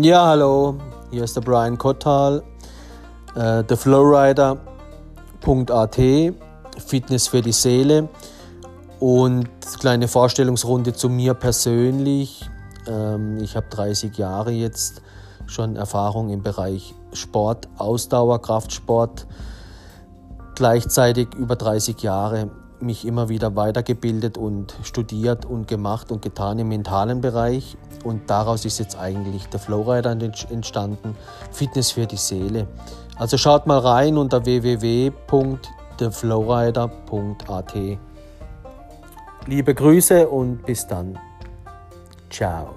Ja, hallo, hier ist der Brian Kottal, äh, theflowrider.at, Fitness für die Seele. Und kleine Vorstellungsrunde zu mir persönlich. Ähm, ich habe 30 Jahre jetzt schon Erfahrung im Bereich Sport, Ausdauer, Kraftsport, gleichzeitig über 30 Jahre mich immer wieder weitergebildet und studiert und gemacht und getan im mentalen Bereich. Und daraus ist jetzt eigentlich der Flowrider entstanden, Fitness für die Seele. Also schaut mal rein unter www.theflowrider.at. Liebe Grüße und bis dann. Ciao.